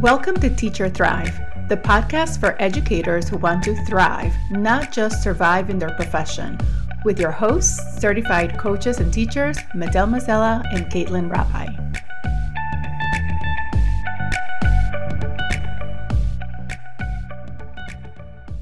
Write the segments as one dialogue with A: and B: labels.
A: Welcome to Teacher Thrive, the podcast for educators who want to thrive, not just survive in their profession, with your hosts, certified coaches and teachers, Madel Mazzella and Kaitlyn Rapai.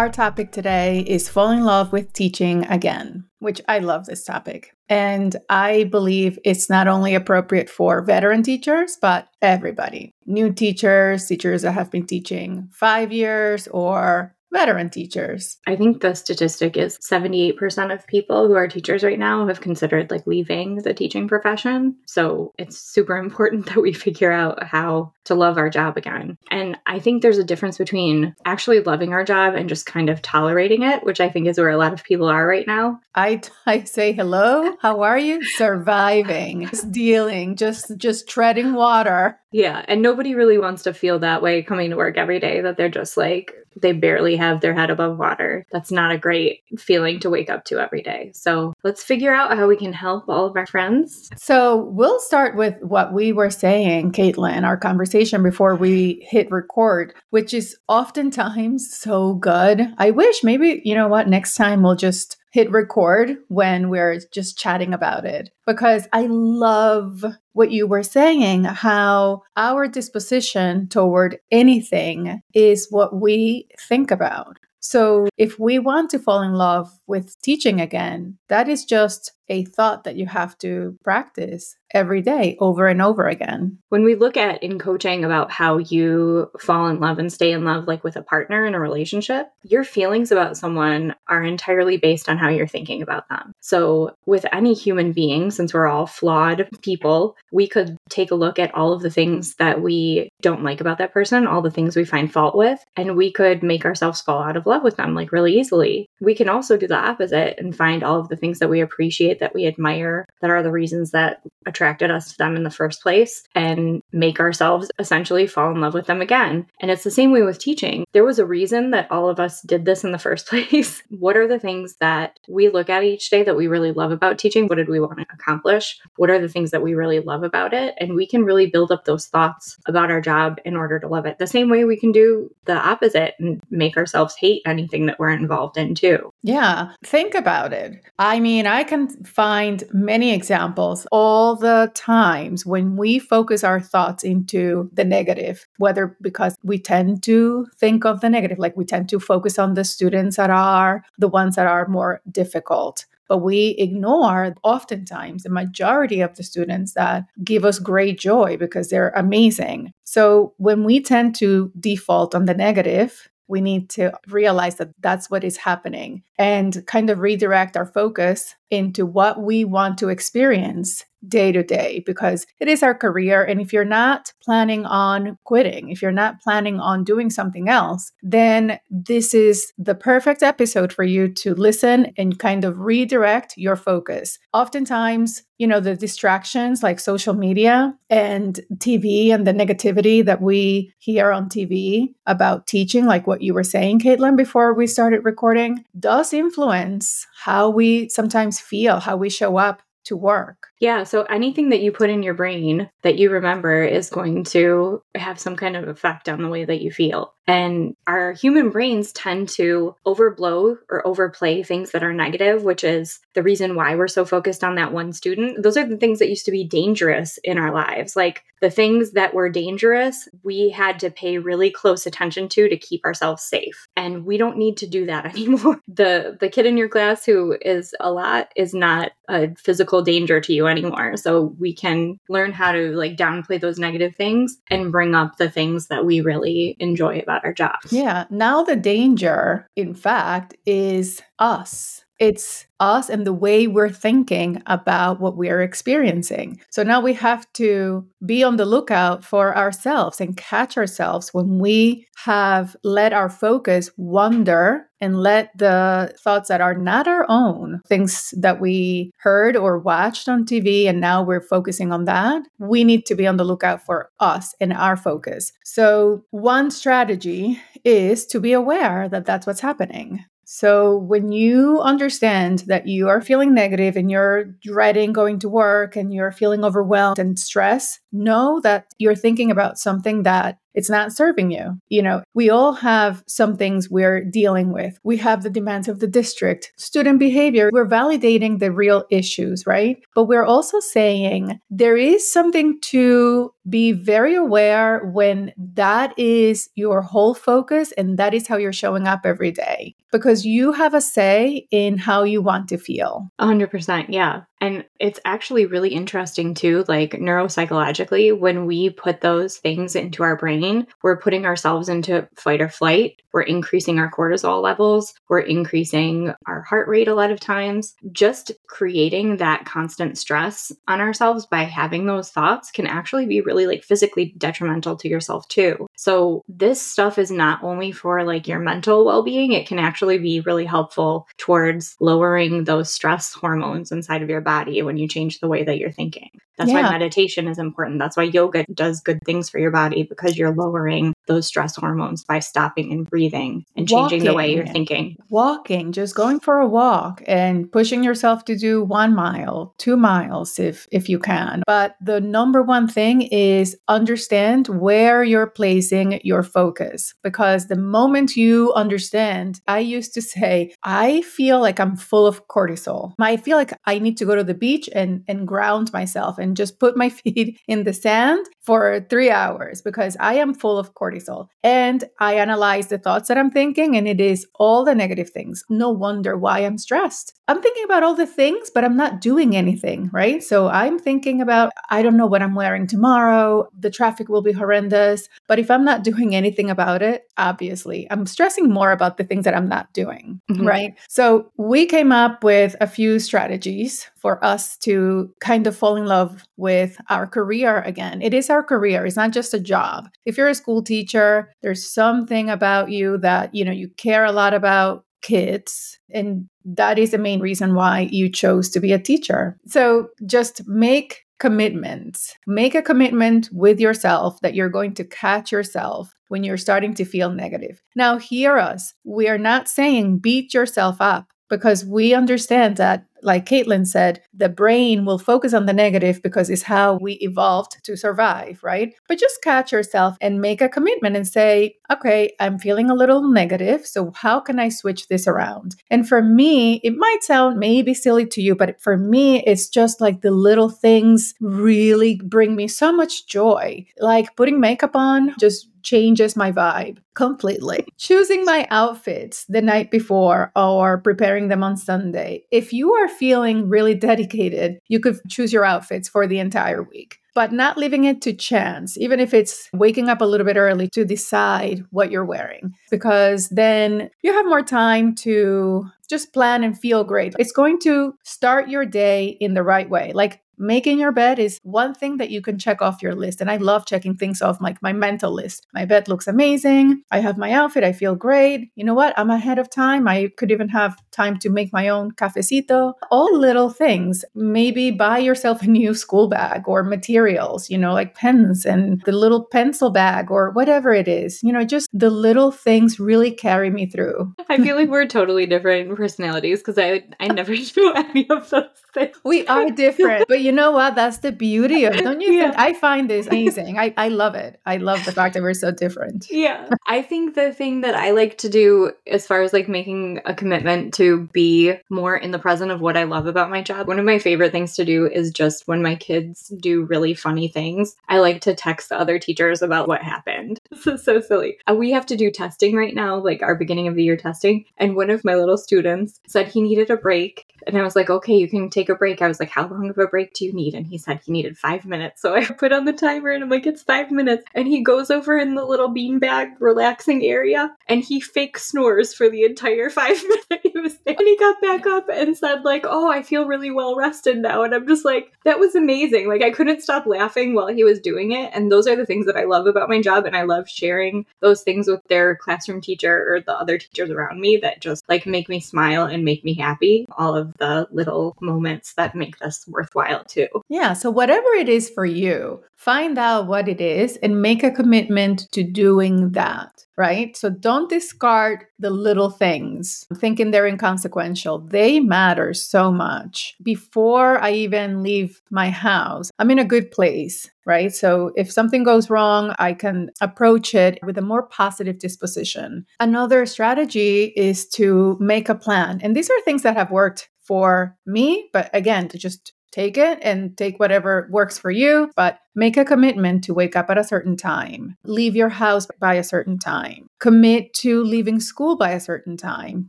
A: Our topic today is fall in love with teaching again, which I love this topic. And I believe it's not only appropriate for veteran teachers, but everybody new teachers, teachers that have been teaching five years, or veteran teachers.
B: I think the statistic is 78% of people who are teachers right now have considered like leaving the teaching profession. So it's super important that we figure out how to love our job again. And I think there's a difference between actually loving our job and just kind of tolerating it, which I think is where a lot of people are right now.
A: I, I say hello, how are you? Surviving, just dealing, just just treading water.
B: Yeah, and nobody really wants to feel that way coming to work every day that they're just like they barely have their head above water. That's not a great feeling to wake up to every day. So let's figure out how we can help all of our friends.
A: So we'll start with what we were saying, Kaitlyn, our conversation before we hit record, which is oftentimes so good. I wish maybe, you know what, next time we'll just hit record when we're just chatting about it because I love what you were saying how our disposition toward anything is what we think about. So, if we want to fall in love with teaching again, that is just a thought that you have to practice every day over and over again.
B: When we look at in coaching about how you fall in love and stay in love, like with a partner in a relationship, your feelings about someone are entirely based on how you're thinking about them. So, with any human being, since we're all flawed people, we could take a look at all of the things that we don't like about that person, all the things we find fault with, and we could make ourselves fall out of love with them like really easily. We can also do the opposite and find all of the things that we appreciate, that we admire, that are the reasons that attracted us to them in the first place, and make ourselves essentially fall in love with them again. And it's the same way with teaching. There was a reason that all of us did this in the first place. what are the things that we look at each day that we really love about teaching? What did we want to accomplish? What are the things that we really love about it? And we can really build up those thoughts about our job in order to love it. The same way we can do the opposite and make ourselves hate anything that we're involved in too.
A: Yeah, think about it. I mean, I can find many examples all the times when we focus our thoughts into the negative, whether because we tend to think of the negative, like we tend to focus on the students that are the ones that are more difficult but we ignore oftentimes the majority of the students that give us great joy because they're amazing. So when we tend to default on the negative, we need to realize that that's what is happening and kind of redirect our focus into what we want to experience day to day because it is our career. And if you're not planning on quitting, if you're not planning on doing something else, then this is the perfect episode for you to listen and kind of redirect your focus. Oftentimes, you know, the distractions like social media and TV and the negativity that we hear on TV about teaching, like what you were saying, Kaitlyn, before we started recording, does influence how we sometimes feel, how we show up to work.
B: Yeah. So anything that you put in your brain that you remember is going to have some kind of effect on the way that you feel. And our human brains tend to overblow or overplay things that are negative, which is the reason why we're so focused on that one student. Those are the things that used to be dangerous in our lives. Like the things that were dangerous, we had to pay really close attention to to keep ourselves safe. And we don't need to do that anymore. the the kid in your class who is a lot is not a physical danger to you anymore. So we can learn how to like downplay those negative things and bring up the things that we really enjoy about our job.
A: Yeah. Now the danger, in fact, is us. It's us and the way we're thinking about what we are experiencing. So now we have to be on the lookout for ourselves and catch ourselves when we have let our focus wander and let the thoughts that are not our own, things that we heard or watched on TV, and now we're focusing on that. We need to be on the lookout for us and our focus. So, one strategy is to be aware that that's what's happening. So, when you understand that you are feeling negative and you're dreading going to work and you're feeling overwhelmed and stressed, know that you're thinking about something that it's not serving you. You know, we all have some things we're dealing with. We have the demands of the district, student behavior. We're validating the real issues, right? But we're also saying there is something to be very aware when that is your whole focus and that is how you're showing up every day because you have a say in how you want to feel.
B: 100%. Yeah. And it's actually really interesting too, like neuropsychologically, when we put those things into our brain, we're putting ourselves into fight or flight. We're increasing our cortisol levels. We're increasing our heart rate a lot of times. Just creating that constant stress on ourselves by having those thoughts can actually be really like physically detrimental to yourself too. So this stuff is not only for like your mental well-being, it can actually be really helpful towards lowering those stress hormones inside of your body body when you change the way that you're thinking. That's yeah. why meditation is important. That's why yoga does good things for your body because you're lowering those stress hormones by stopping and breathing and changing Walking. the way you're thinking.
A: Walking, just going for a walk and pushing yourself to do 1 mile, 2 miles if if you can. But the number one thing is understand where you're placing your focus because the moment you understand, I used to say, I feel like I'm full of cortisol. I feel like I need to go to the beach and and ground myself and just put my feet in the sand for three hours because I am full of cortisol. And I analyze the thoughts that I'm thinking, and it is all the negative things. No wonder why I'm stressed. I'm thinking about all the things, but I'm not doing anything, right? So I'm thinking about, I don't know what I'm wearing tomorrow. The traffic will be horrendous. But if I'm not doing anything about it, obviously, I'm stressing more about the things that I'm not doing, mm-hmm. right? So we came up with a few strategies for us to kind of fall in love with our career again. It is our career, it's not just a job. If you're a school teacher, there's something about you that, you know, you care a lot about kids and that is the main reason why you chose to be a teacher. So just make commitments. Make a commitment with yourself that you're going to catch yourself when you're starting to feel negative. Now, hear us. We are not saying beat yourself up because we understand that like Kaitlyn said, the brain will focus on the negative because it's how we evolved to survive, right? But just catch yourself and make a commitment and say, okay, I'm feeling a little negative. So how can I switch this around? And for me, it might sound maybe silly to you, but for me, it's just like the little things really bring me so much joy. Like putting makeup on just changes my vibe completely. Choosing my outfits the night before or preparing them on Sunday. If you are feeling really dedicated, you could choose your outfits for the entire week but not leaving it to chance, even if it's waking up a little bit early to decide what you're wearing, because then you have more time to just plan and feel great. It's going to start your day in the right way. Like making your bed is one thing that you can check off your list. And I love checking things off like my mental list. My bed looks amazing. I have my outfit. I feel great. You know what? I'm ahead of time. I could even have time to make my own cafecito. All little things. Maybe buy yourself a new school bag or materials, you know, like pens and the little pencil bag or whatever it is. You know, just the little things really carry me through.
B: I feel like we're totally different personalities because I I never do any of those things.
A: We are different, but you you know what? That's the beauty of don't you yeah. think? I find this amazing. I, I love it. I love the fact that we're so different.
B: Yeah. I think the thing that I like to do as far as like making a commitment to be more in the present of what I love about my job, one of my favorite things to do is just when my kids do really funny things, I like to text the other teachers about what happened. This is so silly. Uh, we have to do testing right now, like our beginning of the year testing. And one of my little students said he needed a break. And I was like, okay, you can take a break. I was like, how long of a break do you need? And he said he needed five minutes. So I put on the timer and I'm like, it's five minutes. And he goes over in the little beanbag relaxing area and he fake snores for the entire five minutes he was there. And he got back up and said, like, oh, I feel really well rested now. And I'm just like, that was amazing. Like I couldn't stop laughing while he was doing it. And those are the things that I love about my job. And I love sharing those things with their classroom teacher or the other teachers around me that just like make me smile and make me happy. All of the little moments that make this worthwhile too.
A: Yeah. So, whatever it is for you, find out what it is and make a commitment to doing that right? So don't discard the little things thinking they're inconsequential. They matter so much. Before I even leave my house, I'm in a good place, right? So if something goes wrong, I can approach it with a more positive disposition. Another strategy is to make a plan. And these are things that have worked for me, but again, to just take it and take whatever works for you, but make a commitment to wake up at a certain time, leave your house by a certain time, commit to leaving school by a certain time,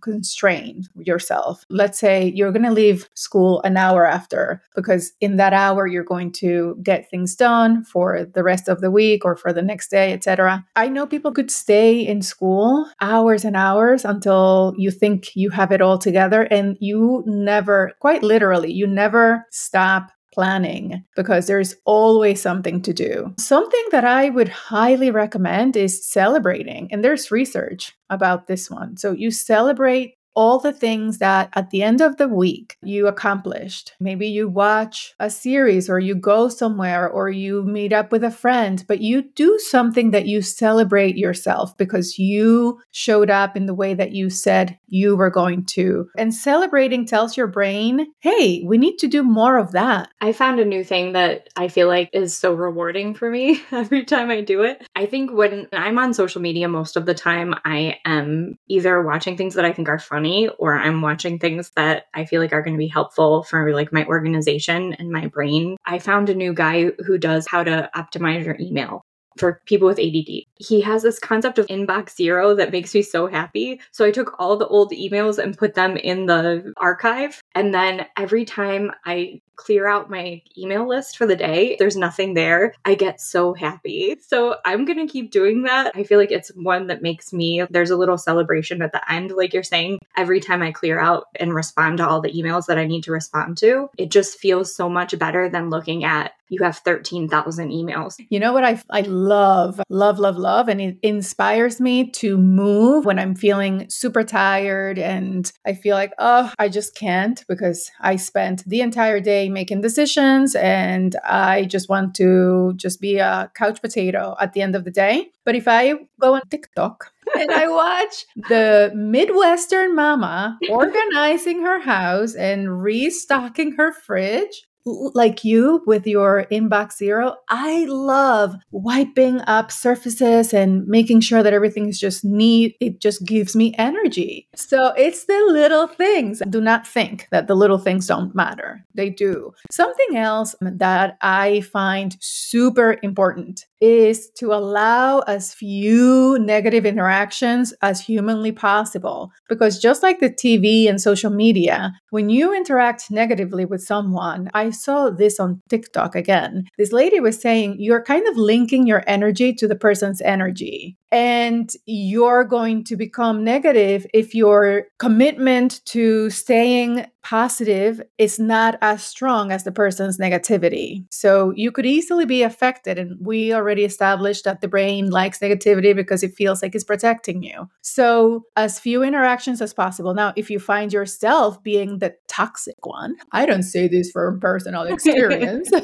A: constrain yourself. Let's say you're going to leave school an hour after because in that hour you're going to get things done for the rest of the week or for the next day, etc. I know people could stay in school hours and hours until you think you have it all together and you never quite literally you never stop planning because there's always something to do. Something that I would highly recommend is celebrating, and there's research about this one. So you celebrate all the things that at the end of the week you accomplished. Maybe you watch a series or you go somewhere or you meet up with a friend, but you do something that you celebrate yourself because you showed up in the way that you said you were going to. And celebrating tells your brain, hey, we need to do more of that.
B: I found a new thing that I feel like is so rewarding for me every time I do it. I think when I'm on social media most of the time, I am either watching things that I think are fun funny or I'm watching things that I feel like are going to be helpful for like my organization and my brain. I found a new guy who does how to optimize your email for people with ADD. He has this concept of inbox zero that makes me so happy. So I took all the old emails and put them in the archive. And then every time I clear out my email list for the day, there's nothing there. I get so happy. So I'm going to keep doing that. I feel like it's one that makes me, there's a little celebration at the end, like you're saying. Every time I clear out and respond to all the emails that I need to respond to, it just feels so much better than looking at you have 13,000 emails.
A: You know what I, I love, love, love, love, and it inspires me to move when I'm feeling super tired and I feel like, oh, I just can't because I spent the entire day making decisions and I just want to just be a couch potato at the end of the day. But if I go on TikTok and I watch the Midwestern mama organizing her house and restocking her fridge, like you with your inbox zero, I love wiping up surfaces and making sure that everything is just neat. It just gives me energy. So it's the little things. Do not think that the little things don't matter. They do. Something else that I find super important is to allow as few negative interactions as humanly possible. Because just like the TV and social media, when you interact negatively with someone, I saw this on TikTok again. This lady was saying you're kind of linking your energy to the person's energy. And you're going to become negative if your commitment to staying positive is not as strong as the person's negativity. So you could easily be affected. And we already established that the brain likes negativity because it feels like it's protecting you. So, as few interactions as possible. Now, if you find yourself being the toxic one, I don't say this from personal experience.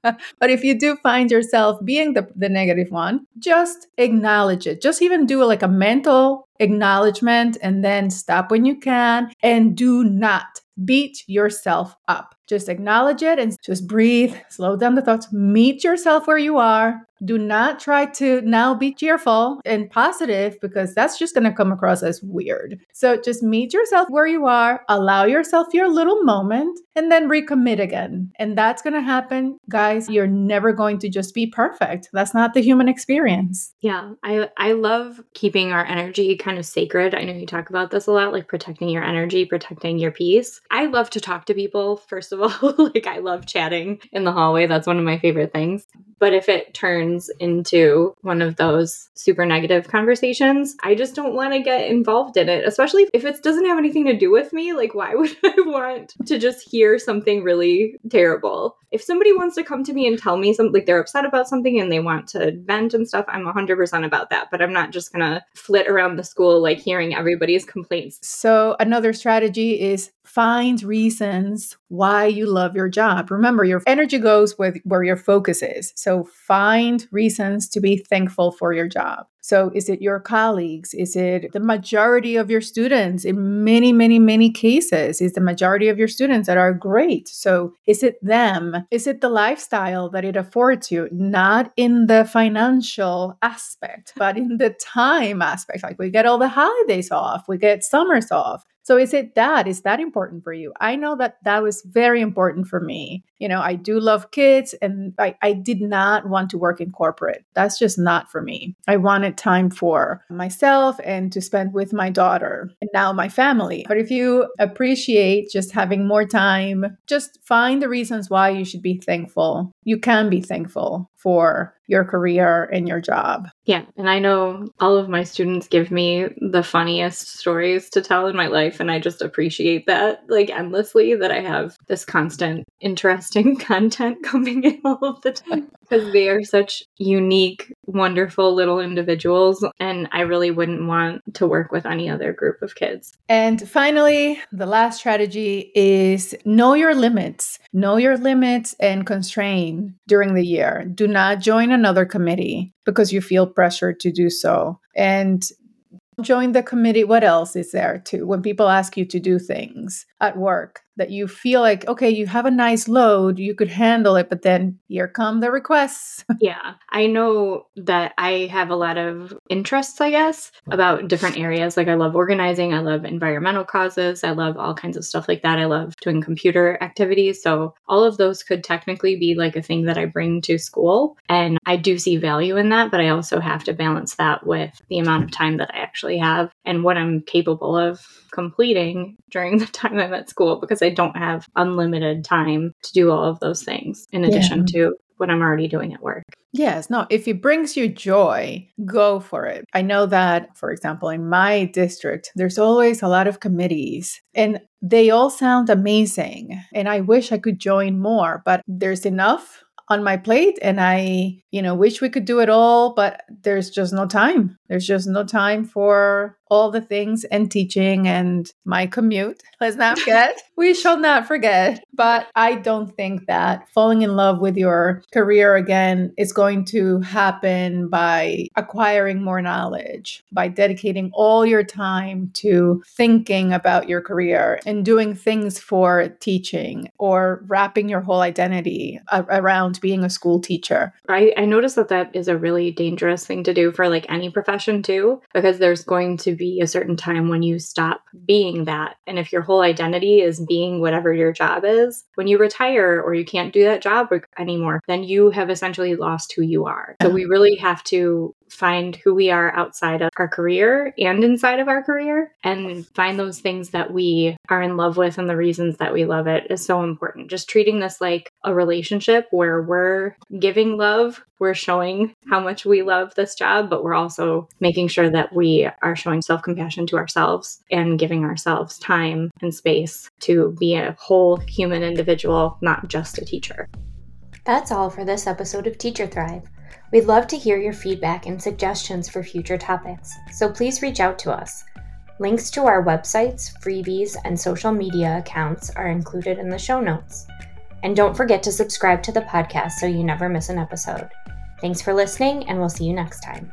A: but if you do find yourself being the, the negative one, just acknowledge it. Just even do like a mental acknowledgement and then stop when you can and do not beat yourself up. Just acknowledge it and just breathe, slow down the thoughts, meet yourself where you are. Do not try to now be cheerful and positive because that's just going to come across as weird. So just meet yourself where you are, allow yourself your little moment, and then recommit again. And that's going to happen, guys. You're never going to just be perfect. That's not the human experience.
B: Yeah, I I love keeping our energy kind of sacred. I know you talk about this a lot, like protecting your energy, protecting your peace. I love to talk to people, first of all. like, I love chatting in the hallway. That's one of my favorite things. But if it turns into one of those super negative conversations, I just don't want to get involved in it, especially if it doesn't have anything to do with me. Like, why would I want to just hear something really terrible? If somebody wants to come to me and tell me something, like they're upset about something and they want to vent and stuff, I'm 100% about that. But I'm not just going to flit around the school like hearing everybody's complaints.
A: So, another strategy is find reasons why you love your job. Remember, your energy goes with where your focus is. So find reasons to be thankful for your job. So, is it your colleagues? Is it the majority of your students? In many, many, many cases, is the majority of your students that are great. So, is it them? Is it the lifestyle that it affords you? Not in the financial aspect, but in the time aspect. Like we get all the holidays off, we get summers off. So is it that? Is that important for you? I know that that was very important for me. You know, I do love kids and I, I did not want to work in corporate. That's just not for me. I wanted time for myself and to spend with my daughter and now my family. But if you appreciate just having more time, just find the reasons why you should be thankful. You can be thankful for your career and your job.
B: Yeah. And I know all of my students give me the funniest stories to tell in my life. And I just appreciate that like endlessly that I have this constant interesting content coming in all of the time because they are such unique, wonderful little individuals. And I really wouldn't want to work with any other group of kids.
A: And finally, the last strategy is know your limits. Know your limits and constrain during the year. Do not join another committee because you feel pressured to do so. And join the committee. What else is there too? When people ask you to do things at work, that you feel like, okay, you have a nice load, you could handle it, but then here come the requests.
B: yeah. I know that I have a lot of interests, I guess, about different areas. Like I love organizing, I love environmental causes, I love all kinds of stuff like that. I love doing computer activities. So all of those could technically be like a thing that I bring to school. And I do see value in that, but I also have to balance that with the amount of time that I actually have and what I'm capable of completing during the time I'm at school because I don't have unlimited time to do all of those things in addition yeah. to what I'm already doing at work.
A: Yes, no, if it brings you joy, go for it. I know that, for example, in my district, there's always a lot of committees and they all sound amazing. And I wish I could join more, but there's enough on my plate and I, you know, wish we could do it all, but there's just no time. There's just no time for all the things and teaching and my commute. Let's not forget. we shall not forget. But I don't think that falling in love with your career again is going to happen by acquiring more knowledge, by dedicating all your time to thinking about your career and doing things for teaching or wrapping your whole identity around being a school teacher.
B: I, I notice that that is a really dangerous thing to do for like any profession too, because there's going to be a certain time when you stop being that. And if your whole identity is being whatever your job is, when you retire or you can't do that job anymore, then you have essentially lost who you are. So we really have to find who we are outside of our career and inside of our career and find those things that we are in love with and the reasons that we love it is so important. Just treating this like a relationship where we're giving love, we're showing how much we love this job, but we're also making sure that we are showing self compassion to ourselves and giving ourselves time and space to be a whole human individual, not just a teacher.
C: That's all for this episode of Teacher Thrive. We'd love to hear your feedback and suggestions for future topics, so please reach out to us. Links to our websites, freebies, and social media accounts are included in the show notes. And don't forget to subscribe to the podcast so you never miss an episode. Thanks for listening, and we'll see you next time.